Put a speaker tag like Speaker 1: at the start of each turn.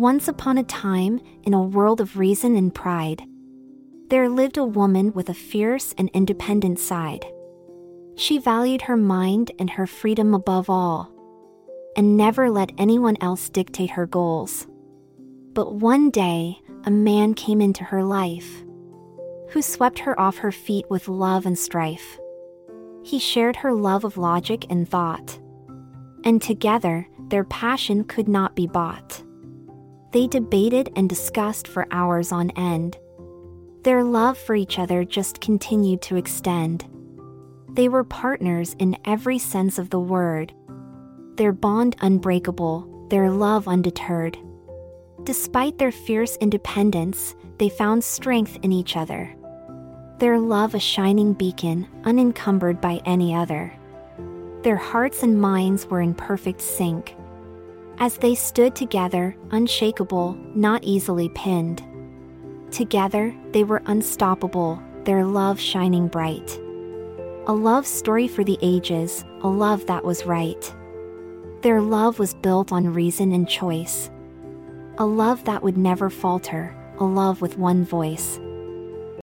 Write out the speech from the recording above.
Speaker 1: Once upon a time, in a world of reason and pride, there lived a woman with a fierce and independent side. She valued her mind and her freedom above all, and never let anyone else dictate her goals. But one day, a man came into her life who swept her off her feet with love and strife. He shared her love of logic and thought, and together their passion could not be bought. They debated and discussed for hours on end. Their love for each other just continued to extend. They were partners in every sense of the word. Their bond unbreakable, their love undeterred. Despite their fierce independence, they found strength in each other. Their love a shining beacon, unencumbered by any other. Their hearts and minds were in perfect sync. As they stood together, unshakable, not easily pinned. Together, they were unstoppable, their love shining bright. A love story for the ages, a love that was right. Their love was built on reason and choice. A love that would never falter, a love with one voice.